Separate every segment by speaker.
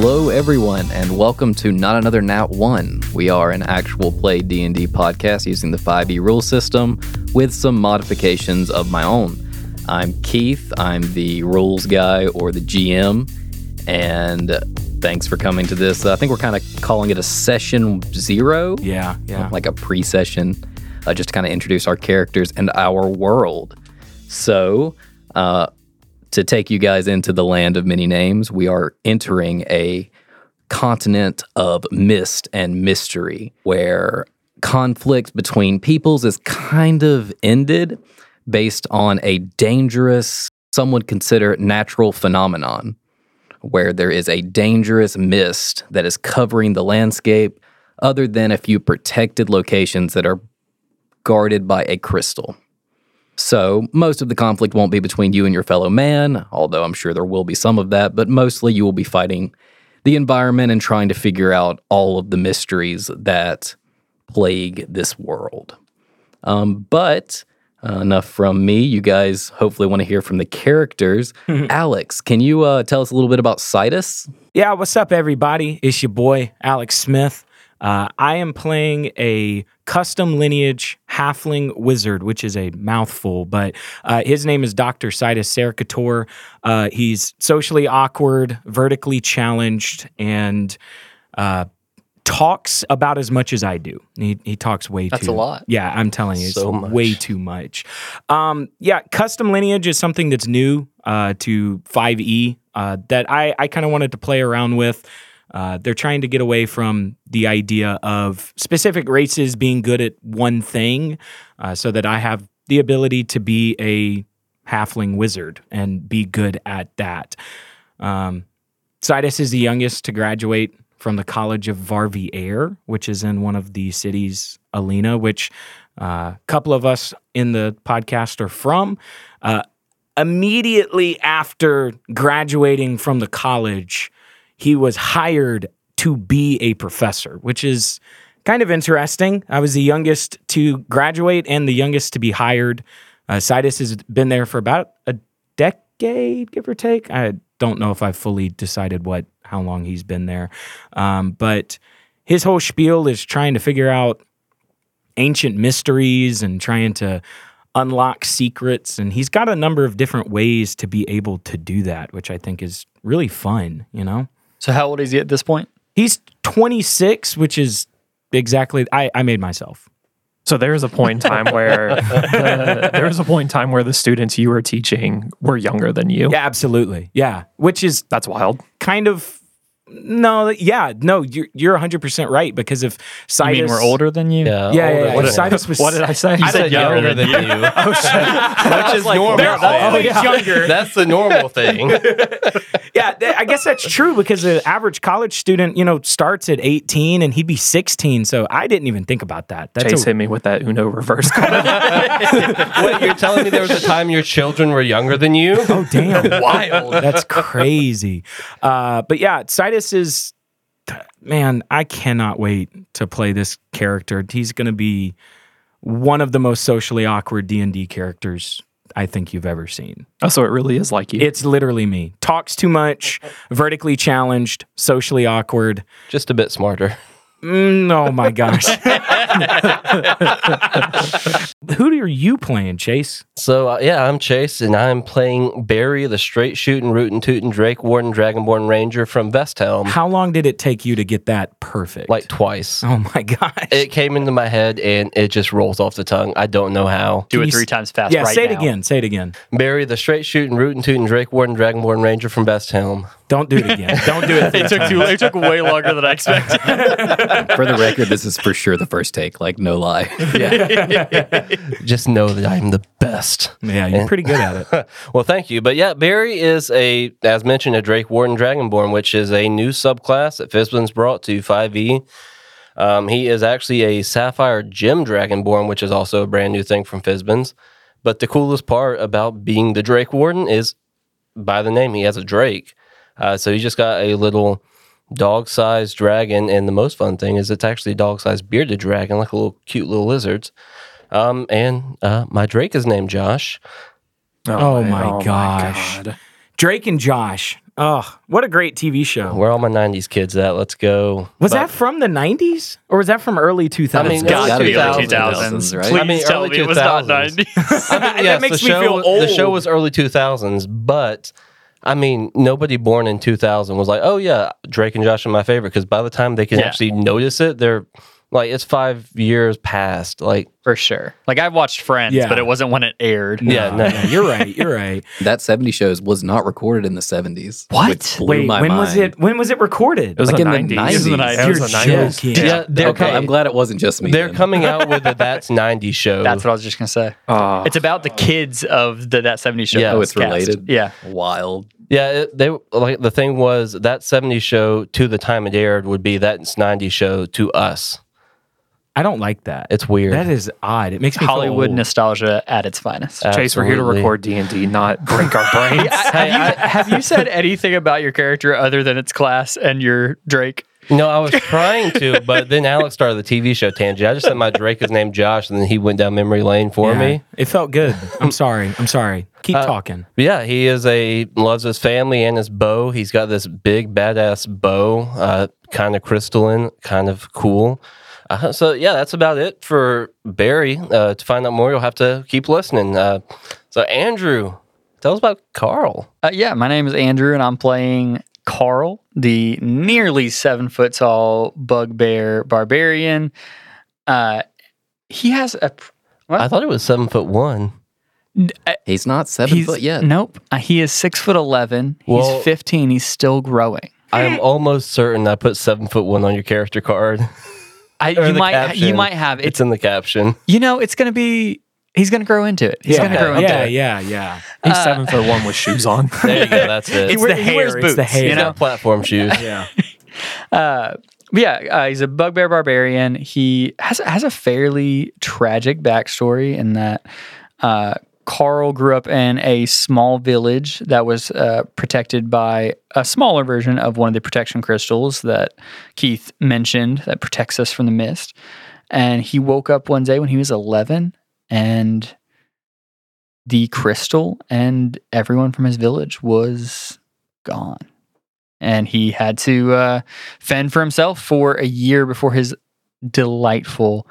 Speaker 1: Hello, everyone, and welcome to Not Another Nat One. We are an actual play D and D podcast using the 5e rule system with some modifications of my own. I'm Keith. I'm the rules guy or the GM, and thanks for coming to this. I think we're kind of calling it a session zero,
Speaker 2: Yeah, yeah.
Speaker 1: like a pre-session, uh, just to kind of introduce our characters and our world. So, uh, to take you guys into the land of many names, we are entering a continent of mist and mystery where conflict between peoples is kind of ended based on a dangerous, some would consider natural phenomenon, where there is a dangerous mist that is covering the landscape, other than a few protected locations that are guarded by a crystal. So, most of the conflict won't be between you and your fellow man, although I'm sure there will be some of that, but mostly you will be fighting the environment and trying to figure out all of the mysteries that plague this world. Um, but uh, enough from me. You guys hopefully want to hear from the characters. Alex, can you uh, tell us a little bit about Sidas?
Speaker 2: Yeah, what's up, everybody? It's your boy, Alex Smith. Uh, I am playing a custom lineage halfling wizard, which is a mouthful, but uh, his name is Dr. Sidas Cercatore. Uh, he's socially awkward, vertically challenged, and uh, talks about as much as I do. He, he talks way
Speaker 3: That's
Speaker 2: too
Speaker 3: a lot.
Speaker 2: Yeah, I'm telling you, it's
Speaker 3: So much.
Speaker 2: way too much. Um, yeah, custom lineage is something that's new uh, to 5e uh, that I, I kind of wanted to play around with. Uh, they're trying to get away from the idea of specific races being good at one thing, uh, so that I have the ability to be a halfling wizard and be good at that. Um, Sidas is the youngest to graduate from the College of Varvier, which is in one of the cities, Alina, which a uh, couple of us in the podcast are from. Uh, immediately after graduating from the college, he was hired to be a professor, which is kind of interesting. I was the youngest to graduate and the youngest to be hired. Uh, Sidas has been there for about a decade, give or take. I don't know if I've fully decided what how long he's been there, um, but his whole spiel is trying to figure out ancient mysteries and trying to unlock secrets and he's got a number of different ways to be able to do that which i think is really fun you know
Speaker 3: So how old is he at this point?
Speaker 2: he's 26 which is exactly i, I made myself
Speaker 4: So there was a point in time where the, there was a point in time where the students you were teaching were younger than you.
Speaker 2: yeah absolutely yeah which is
Speaker 4: That's wild.
Speaker 2: kind of no yeah no you're, you're 100% right because if
Speaker 3: I
Speaker 2: Sidas,
Speaker 3: mean, we're older than you.
Speaker 2: yeah yeah, yeah.
Speaker 4: What
Speaker 2: if
Speaker 4: did,
Speaker 2: was
Speaker 4: what did I say?
Speaker 3: You said younger than you.
Speaker 4: oh shit!
Speaker 5: Which is normal.
Speaker 2: they're
Speaker 5: though.
Speaker 2: always younger
Speaker 5: That's the normal thing.
Speaker 2: yeah, th- I guess that's true because the average college student, you know, starts at 18 and he'd be 16. So I didn't even think about that. That's
Speaker 4: Chase
Speaker 2: a,
Speaker 4: hit me with that Uno reverse card.
Speaker 5: Wait, you're telling me there was a time your children were younger than you?
Speaker 2: oh damn,
Speaker 5: Wild.
Speaker 2: that's crazy. Uh, but yeah, Sidas is man. I cannot wait to play this character. He's going to be one of the most socially awkward D and D characters I think you've ever seen.
Speaker 4: oh, so it really is like you.
Speaker 2: It's literally me. Talks too much, vertically challenged, socially awkward.
Speaker 5: Just a bit smarter.
Speaker 2: Mm, oh my gosh. Who are you playing, Chase?
Speaker 5: So uh, yeah, I'm Chase, and I'm playing Barry, the straight shooting, rootin' tootin' Drake Warden Dragonborn Ranger from Vesthelm,
Speaker 2: How long did it take you to get that perfect?
Speaker 5: like twice.
Speaker 2: oh my gosh.
Speaker 5: It came into my head, and it just rolls off the tongue. I don't know how.
Speaker 3: Do
Speaker 2: Can
Speaker 3: it three
Speaker 2: s-
Speaker 3: times fast.
Speaker 2: yeah,
Speaker 3: right
Speaker 2: say it
Speaker 3: now.
Speaker 2: again. Say it again.
Speaker 5: Barry, the straight shooting, rootin' tootin' Drake Warden Dragonborn Ranger from Vesthelm.
Speaker 2: Don't do it again. Don't do it.
Speaker 3: It took too. It took way longer than I expected.
Speaker 1: For the record, this is for sure the first take, like no lie. Yeah.
Speaker 5: Just know that I'm the best.
Speaker 2: Yeah, you're pretty good at it.
Speaker 5: well, thank you. But yeah, Barry is a, as mentioned, a Drake Warden Dragonborn, which is a new subclass that Fizban's brought to 5e. Um, he is actually a Sapphire Gem Dragonborn, which is also a brand new thing from Fizban's. But the coolest part about being the Drake Warden is by the name, he has a Drake. Uh, so he just got a little dog sized dragon. And the most fun thing is it's actually a dog sized bearded dragon, like a little cute little lizards. Um, and uh, my Drake is named Josh.
Speaker 2: Oh, my gosh. Drake and Josh. Oh, what a great TV show.
Speaker 5: Where all my '90s kids at? Let's go.
Speaker 2: Was
Speaker 5: But-
Speaker 2: that from the 90s or was that from early 2000s?
Speaker 5: I mean,
Speaker 3: Got
Speaker 5: Gotta
Speaker 3: be early
Speaker 5: 2000s,
Speaker 3: 2000s,
Speaker 1: right?
Speaker 3: Please
Speaker 5: I mean,
Speaker 3: tell
Speaker 5: early
Speaker 3: me it was not 90s.
Speaker 5: I mean,
Speaker 2: That makes
Speaker 5: the
Speaker 2: me
Speaker 5: show,
Speaker 2: feel old.
Speaker 5: The show was early 2000s, but I mean, nobody born in 2000 was like, "Oh yeah, Drake and Josh are my favorite." Because by the time they can
Speaker 3: Yeah.
Speaker 5: actually notice it, they're like, it's five years past. Like,
Speaker 3: For sure. Like I've watched Friends,
Speaker 2: Yeah.
Speaker 3: but it wasn't when it aired.
Speaker 5: yeah, no.
Speaker 2: You're right. You're right.
Speaker 1: That 70 shows was not recorded in the 70s.
Speaker 3: What?
Speaker 1: which blew
Speaker 2: Wait,
Speaker 1: my
Speaker 2: when was
Speaker 1: mind.
Speaker 2: it? When was it recorded?
Speaker 4: It was
Speaker 1: Like
Speaker 4: the
Speaker 1: in the
Speaker 4: 90s.
Speaker 1: 90s.
Speaker 3: It was in the 90s.
Speaker 4: It was the
Speaker 2: You're
Speaker 4: 90s.
Speaker 2: joking.
Speaker 5: Yeah, they're
Speaker 1: okay, I'm glad it wasn't just me.
Speaker 5: They're
Speaker 1: then.
Speaker 5: coming out with a That's 90 show.
Speaker 3: That's what I was just gonna say.
Speaker 4: Oh.
Speaker 3: It's about the kids of the that 70s show.
Speaker 5: Yeah.
Speaker 1: Oh, it's
Speaker 3: cast.
Speaker 1: related.
Speaker 3: Yeah.
Speaker 1: Wild.
Speaker 5: Yeah, it, they like the thing was that 70 show to the time it aired would be that 90 show to us.
Speaker 2: I don't like that.
Speaker 5: It's weird.
Speaker 2: That is odd. It makes me feel
Speaker 3: Hollywood
Speaker 2: old.
Speaker 3: nostalgia at its finest.
Speaker 4: Chase, we're here to
Speaker 5: Absolutely.
Speaker 4: record D and D, not break our brains.
Speaker 3: have, you, have you said anything about your character other than its class and your Drake?
Speaker 5: No, I was trying to, but then Alex started the TV show tangent. I just said my Drake is named Josh, and then he went down memory lane for
Speaker 2: Yeah,
Speaker 5: me.
Speaker 2: It felt good. I'm sorry. I'm sorry. Keep
Speaker 5: Uh,
Speaker 2: talking.
Speaker 5: But yeah, he is a loves his family and his bow. He's got this big badass bow, uh, kind of crystalline, kind of cool. Uh, so yeah, that's about it for Barry. Uh, to find out more, you'll have to keep listening. Uh, so Andrew, tell us about Carl.
Speaker 3: Uh, yeah, my name is Andrew, and I'm playing Carl, the nearly seven foot tall bugbear barbarian. Uh, he has a. What?
Speaker 5: I thought it was seven foot one.
Speaker 1: He's not seven
Speaker 3: He's,
Speaker 1: foot yet.
Speaker 3: Nope. Uh, he is six foot eleven. He's fifteen. He's still growing.
Speaker 5: I am almost certain I put seven foot one on your character card.
Speaker 3: I, you
Speaker 5: the
Speaker 3: might you might have
Speaker 5: It's
Speaker 3: it's
Speaker 5: in the caption.
Speaker 3: you know it's gonna be he's gonna grow into it. He's
Speaker 2: yeah,
Speaker 3: gonna grow into
Speaker 2: yeah,
Speaker 3: it.
Speaker 2: yeah, yeah. Yeah.
Speaker 4: He's
Speaker 3: Uh,
Speaker 4: seven foot one with shoes on.
Speaker 5: There you go. That's it.
Speaker 2: It's
Speaker 3: wear-
Speaker 2: the
Speaker 3: he wears
Speaker 2: hair. It's the
Speaker 3: boots,
Speaker 2: hair.
Speaker 3: you know?
Speaker 5: got platform shoes.
Speaker 2: Yeah.
Speaker 3: Uh, but yeah, uh, he's a bugbear barbarian. He has has a fairly tragic backstory in that uh, Carl grew up in a small village that was uh, protected by a smaller version of one of the protection crystals that Keith mentioned that protects us from the mist. And he woke up one day when he was 11 and the crystal and everyone from his village was gone. And he had to uh, fend for himself for a year before his delightful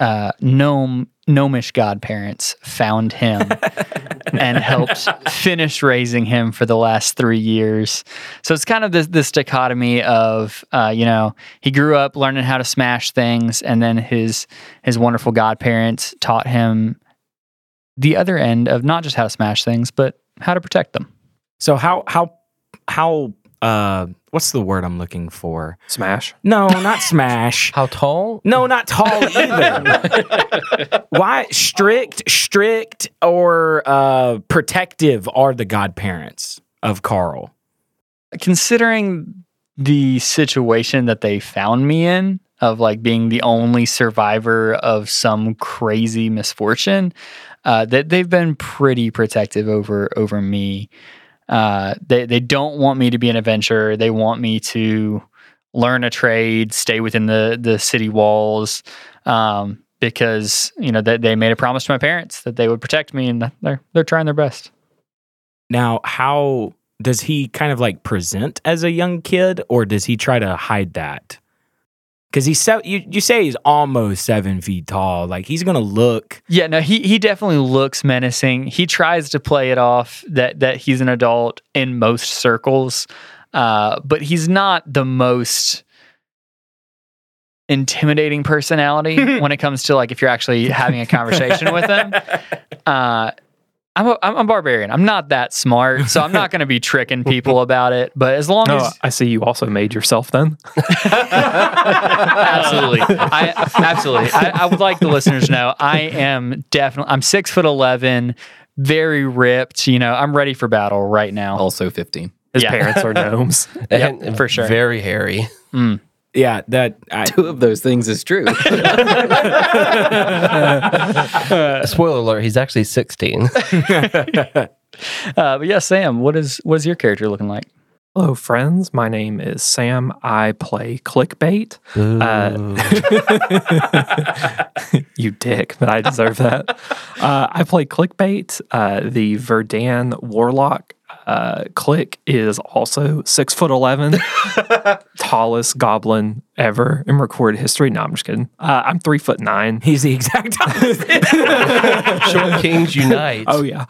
Speaker 3: uh, gnome gnomish godparents found him and helped finish raising him for the last three years. So it's kind of this this dichotomy of uh, you know he grew up learning how to smash things, and then his his wonderful godparents taught him the other end of not just how to smash things, but how to protect them.
Speaker 2: So how how how uh what's the word I'm looking for?
Speaker 4: Smash.
Speaker 2: No, not smash.
Speaker 5: How tall?
Speaker 2: No, not tall either. Why strict, strict, or uh, protective are the godparents of Carl?
Speaker 3: considering the situation that they found me in of like being the only survivor of some crazy misfortune uh, that they've been pretty protective over over me uh, they, they don't want me to be an adventurer they want me to learn a trade stay within the the city walls um, because you know they, they made a promise to my parents that they would protect me and they're they're trying their best
Speaker 2: Now, how does he kind of like present as a young kid, or does he try to hide that? Because he's se- you, you say he's almost seven feet tall. Like he's gonna look.
Speaker 3: Yeah, no, he he definitely looks menacing. He tries to play it off that that he's an adult in most circles, uh, but he's not the most intimidating personality when it comes to like if you're actually having a conversation with him. Uh, I'm a, I'm a barbarian. I'm not that smart, so I'm not going to be tricking people about it. But as long
Speaker 4: No,
Speaker 3: as
Speaker 4: I see you also made yourself then.
Speaker 3: absolutely. I absolutely. I, I would like the listeners to know I am definitely. I'm six foot eleven, very ripped. You know, I'm ready for battle right now.
Speaker 1: Also 15.
Speaker 4: His
Speaker 3: Yeah.
Speaker 4: parents are gnomes.
Speaker 5: And
Speaker 3: for sure.
Speaker 5: Very hairy. Mm.
Speaker 2: Yeah, that I,
Speaker 1: Two of those things is true.
Speaker 5: Spoiler alert, he's actually 16.
Speaker 3: Uh, but yeah, Sam, what is what is your character looking like?
Speaker 4: Hello, friends. My name is Sam. I play Clyk Bate. Uh, you dick, but I deserve that. Uh, I play Clyk Bate, uh, the Verdan warlock uh, Clyk is also six foot eleven, tallest goblin ever in recorded history. No, I'm just kidding. Uh, I'm three foot nine.
Speaker 2: He's the exact opposite.
Speaker 5: Short Kings Unite.
Speaker 4: Oh yeah.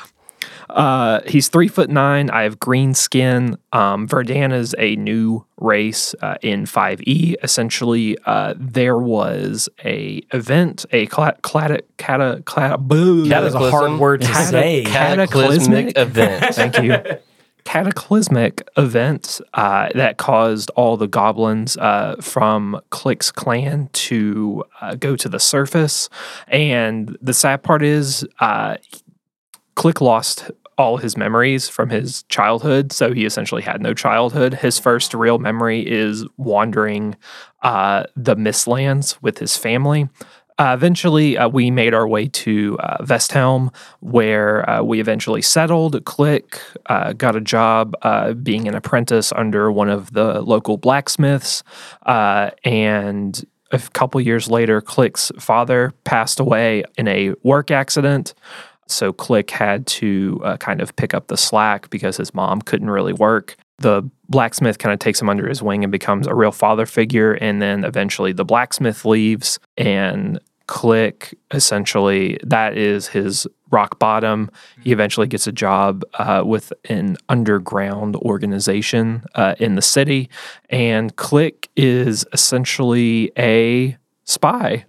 Speaker 4: Uh, he's three foot nine. I have green skin. Um, Verdan is a new race uh, in 5e. Essentially, uh, there was a event, a cla- clad- cata- clad- boo-
Speaker 2: that is a hard word to
Speaker 4: Cata-
Speaker 2: say.
Speaker 5: Cataclysmic
Speaker 4: Cataclysmic?
Speaker 5: event.
Speaker 4: Thank you. Cataclysmic event uh, that caused all the goblins uh, from Clyk's clan to uh, go to the surface. And the sad part is, uh, Clyk lost all his memories from his childhood. So he essentially had no childhood. His first real memory is wandering uh, the Mistlands with his family. Uh, eventually, uh, we made our way to uh, Vesthelm, where uh, we eventually settled. Clyk uh, got a job uh, being an apprentice under one of the local blacksmiths, and a couple years later, Clyk's father passed away in a work accident. So Clyk had to uh, kind of pick up the slack because his mom couldn't really work. The blacksmith kind of takes him under his wing and becomes a real father figure. And then eventually the blacksmith leaves and Clyk essentially that is his rock bottom. He eventually gets a job uh, with an underground organization uh, in the city. And Clyk is essentially a spy,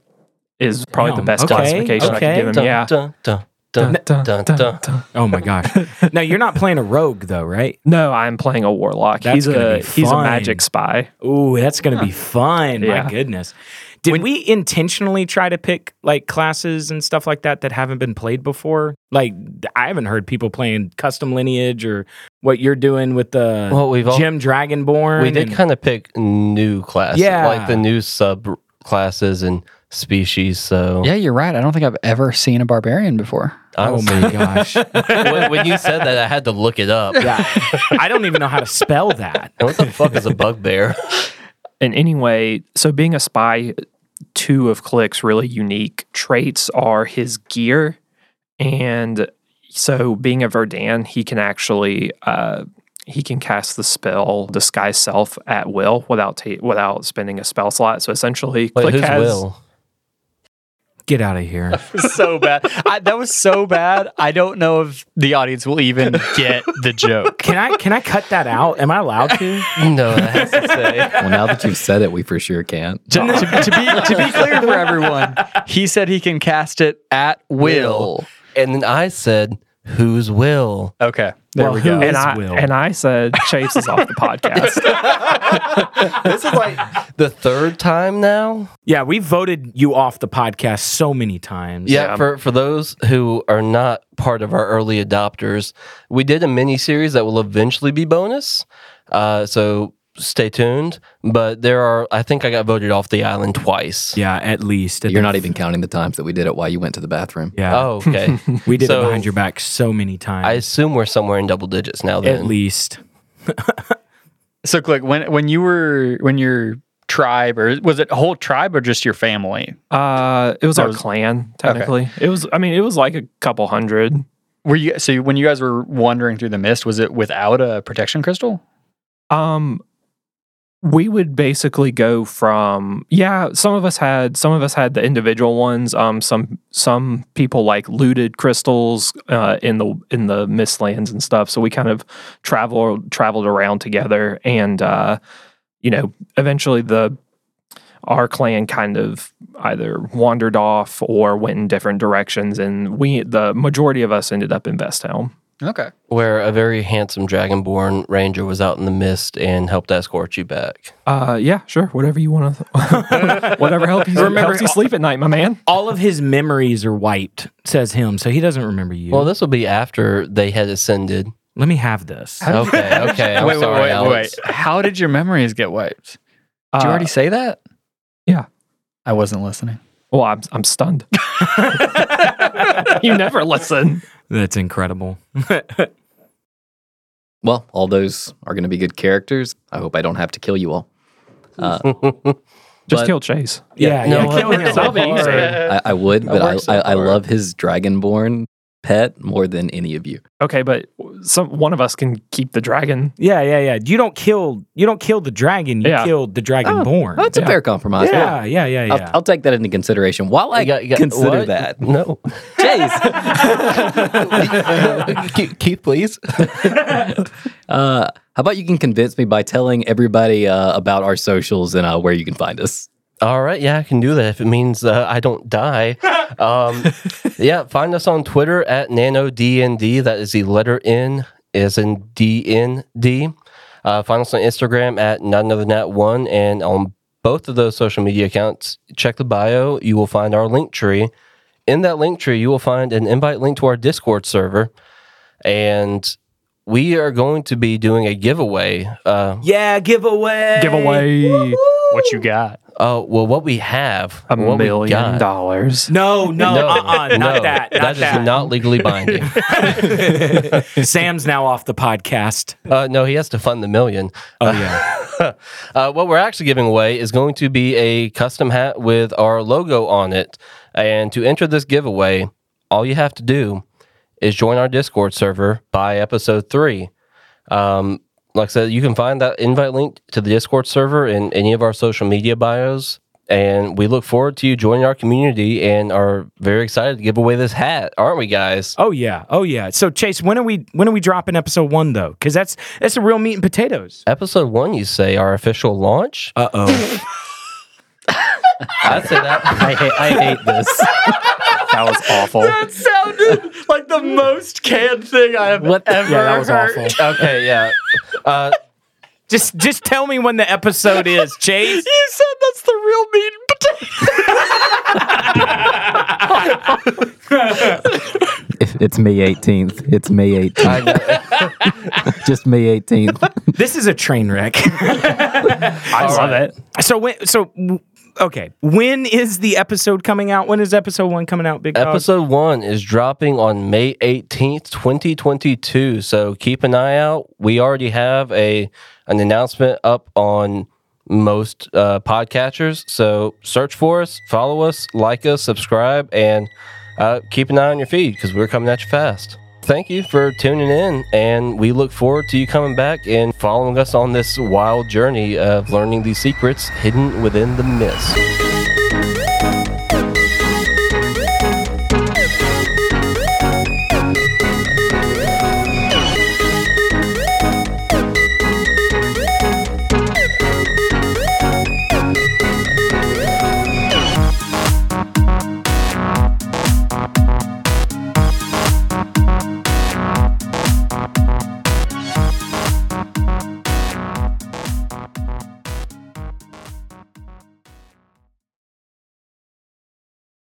Speaker 4: is probably the best
Speaker 2: okay,
Speaker 4: classification I can give him.
Speaker 5: Dun,
Speaker 4: yeah.
Speaker 5: dun, dun, dun,
Speaker 4: Dun,
Speaker 5: dun,
Speaker 4: dun,
Speaker 5: dun.
Speaker 4: dun.
Speaker 2: Oh my gosh. now you're not playing a rogue though, right?
Speaker 4: No, I'm playing a warlock.
Speaker 2: That's
Speaker 4: he's a he's a magic spy.
Speaker 2: Ooh, that's gonna be fun.
Speaker 4: Yeah.
Speaker 2: My goodness. Did we intentionally try to pick like classes and stuff like that that haven't been played before? Like I haven't heard people playing custom lineage or what you're doing with the
Speaker 5: Well, we've all,
Speaker 2: Gem Dragonborn.
Speaker 5: we did kind of pick new classes,
Speaker 2: Yeah.
Speaker 5: like the new sub classes and species. So
Speaker 3: Yeah, you're right. I don't think I've ever seen a barbarian before.
Speaker 2: Oh my gosh.
Speaker 5: when, when you said that, I had to look it up.
Speaker 2: yeah. I don't even know how to spell that.
Speaker 5: And what the fuck is a bugbear?
Speaker 4: And anyway, so being a spy, two of Clyk's really unique traits are his gear, and so being a Verdan, he can actually uh, he can cast the spell disguise self at will without ta- without spending a spell slot. So essentially,
Speaker 5: Wait,
Speaker 4: Clyk
Speaker 5: who's
Speaker 4: has
Speaker 5: Will?
Speaker 2: Get out of here.
Speaker 3: so bad. I, that was so bad. I don't know if the audience will even get the joke.
Speaker 2: Can I can I cut that out? Am I allowed to?
Speaker 5: No, that has to say.
Speaker 1: Well, now that you've said it, we for sure can't.
Speaker 3: To, to- to be, to be clear for everyone, he said he can cast it at will.
Speaker 5: And then I said, "Who's Will?"
Speaker 3: Okay, there
Speaker 2: Well,
Speaker 3: we go.
Speaker 4: and I
Speaker 2: Will?
Speaker 4: and I said Chase is off the podcast.
Speaker 5: This is like the third time now.
Speaker 2: Yeah, we voted you off the podcast so many times.
Speaker 5: Yeah,
Speaker 4: Yeah.
Speaker 5: for for those who are not part of our early adopters, we did a mini series that will eventually be bonus. Uh, so stay tuned. But there are, I think I got voted off the island twice.
Speaker 2: Yeah, at least.
Speaker 1: You're not even counting the times that we did it while you went to the bathroom.
Speaker 2: Yeah.
Speaker 5: Oh, okay.
Speaker 2: we did
Speaker 5: so-
Speaker 2: it behind your back so many times.
Speaker 5: I assume we're somewhere in double digits now.
Speaker 2: at least.
Speaker 3: So, Clyk when when you were when your tribe or was it a whole tribe or just your family?
Speaker 4: Uh, it was
Speaker 3: That
Speaker 4: our
Speaker 3: was-
Speaker 4: clan technically. It was. I mean, it was like a couple hundred.
Speaker 3: Were you so when you guys were wandering through the mist? Was it without a protection crystal?
Speaker 4: Um, we would basically go from yeah. Some of us had some of us had the individual ones. Um, some some people like looted crystals uh, in the in the mistlands and stuff. So we kind of traveled traveled around together, and uh, you know, eventually the our clan kind of either wandered off or went in different directions, and we the majority of us ended up in Vesthelm.
Speaker 3: Okay.
Speaker 5: where a very handsome dragonborn ranger was out in the mist and helped escort you back.
Speaker 4: Uh, yeah, sure. Whatever you want to, whatever helps you,
Speaker 2: Remember-
Speaker 4: helps you sleep at night, my man.
Speaker 2: All of his memories are wiped, says him, so he doesn't remember you.
Speaker 5: Well, this will be after they had ascended.
Speaker 2: Let me have this.
Speaker 5: Okay, okay. I'm
Speaker 3: wait, wait,
Speaker 5: sorry,
Speaker 3: wait,
Speaker 5: Alex.
Speaker 3: wait. How did your memories get wiped? Did you
Speaker 4: Uh,
Speaker 3: already say that?
Speaker 4: yeah.
Speaker 3: I wasn't listening.
Speaker 4: Well, I'm I'm stunned. you never listen.
Speaker 2: That's incredible.
Speaker 1: Well, all those are going to be good characters. I hope I don't have to kill you all. Uh,
Speaker 4: Just
Speaker 1: But-
Speaker 4: kill Chase.
Speaker 2: yeah,
Speaker 5: no,
Speaker 2: yeah. kill him.
Speaker 4: That'll be easy.
Speaker 1: I, I would, but I, I, I love his dragonborn pet more than any of you.
Speaker 4: Okay, but some one of us can keep the dragon.
Speaker 2: Yeah, yeah, yeah. You don't kill. You don't kill the dragon. You
Speaker 4: Yeah.
Speaker 2: killed the dragonborn.
Speaker 1: Oh, that's a fair compromise.
Speaker 2: yeah, yeah, yeah, yeah.
Speaker 1: I'll, I'll take that into consideration. While I
Speaker 5: You got- you got-
Speaker 1: consider
Speaker 5: what?
Speaker 1: that,
Speaker 5: No.
Speaker 1: Chase,
Speaker 5: Keith, Keith, please.
Speaker 1: uh, how about you can convince me by telling everybody uh, about our socials and uh, where you can find us?
Speaker 5: All right, yeah, I can do that if it means uh, I don't die. Um, yeah, find us on Twitter at nanodnd. That is the letter N is in DND. Uh, find us on Instagram at not another nat one, and on both of those social media accounts, check the bio. You will find our link tree. In that link tree, you will find an invite link to our Discord server, and we are going to be doing a giveaway. Uh,
Speaker 2: yeah, giveaway.
Speaker 4: Giveaway
Speaker 3: What you got?
Speaker 5: Oh well, what we have,
Speaker 4: a
Speaker 5: what we
Speaker 4: million
Speaker 5: got-
Speaker 4: dollars.
Speaker 2: No, no,
Speaker 5: No,
Speaker 2: uh-uh, not
Speaker 5: no,
Speaker 2: that. Not
Speaker 5: that is
Speaker 2: that.
Speaker 5: not legally binding.
Speaker 2: Sam's now off the podcast.
Speaker 5: uh, no, he has to fund the million.
Speaker 2: Oh yeah.
Speaker 5: Uh, what we're actually giving away is going to be a custom hat with our logo on it. And to enter this giveaway, all you have to do is join our Discord server by episode three. Um, like I said, you can find that invite link to the Discord server in any of our social media bios. And we look forward to you joining our community and are very excited to give away this hat, aren't we, guys?
Speaker 2: Oh yeah. Oh yeah. So Chase, when are we when are we dropping episode one though? Because that's that's a real meat and potatoes.
Speaker 5: Episode one, you say, our official launch?
Speaker 2: Uh oh.
Speaker 5: I'd say that.
Speaker 1: I hate, I hate this.
Speaker 3: That was awful.
Speaker 1: that sounded like the most canned thing I have
Speaker 2: What-
Speaker 1: ever
Speaker 2: yeah, that was
Speaker 1: heard.
Speaker 2: awful.
Speaker 5: Okay, yeah. Uh,
Speaker 2: just just tell me when the episode is, Chase.
Speaker 1: You said that's the real meat and potato. it's May 18th. It's May 18th. Just May 18th.
Speaker 2: This is a train wreck.
Speaker 3: I love it.
Speaker 2: so when so w- okay, when is the episode coming out? When is episode one coming out? Big dog?
Speaker 5: Episode one is dropping on May 18th, 2022. So keep an eye out. We already have a an announcement up on most uh, podcatchers. So search for us, follow us, like us, subscribe, and uh, keep an eye on your feed because we're coming at you fast. Thank you for tuning in, and we look forward to you coming back and following us on this wild journey of learning these secrets hidden within the mist.